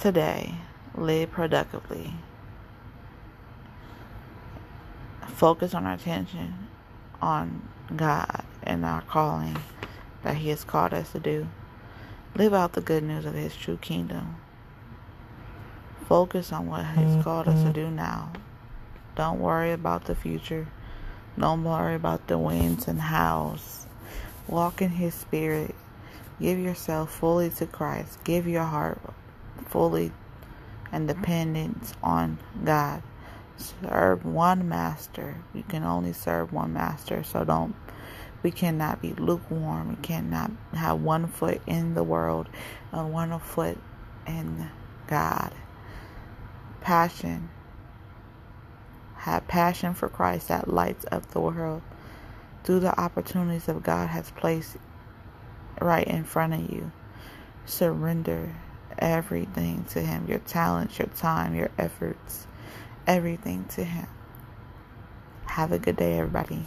today. Live productively. Focus on our attention on God and our calling that He has called us to do. Live out the good news of His true kingdom. Focus on what He's mm-hmm. called us to do now. Don't worry about the future. Don't worry about the wins and hows. Walk in His Spirit. Give yourself fully to Christ. Give your heart fully and dependence on God. Serve one master. You can only serve one master. So don't, we cannot be lukewarm. We cannot have one foot in the world and one foot in God. Passion. Have passion for Christ that lights up the world through the opportunities that God has placed right in front of you. Surrender everything to Him your talents, your time, your efforts, everything to Him. Have a good day, everybody.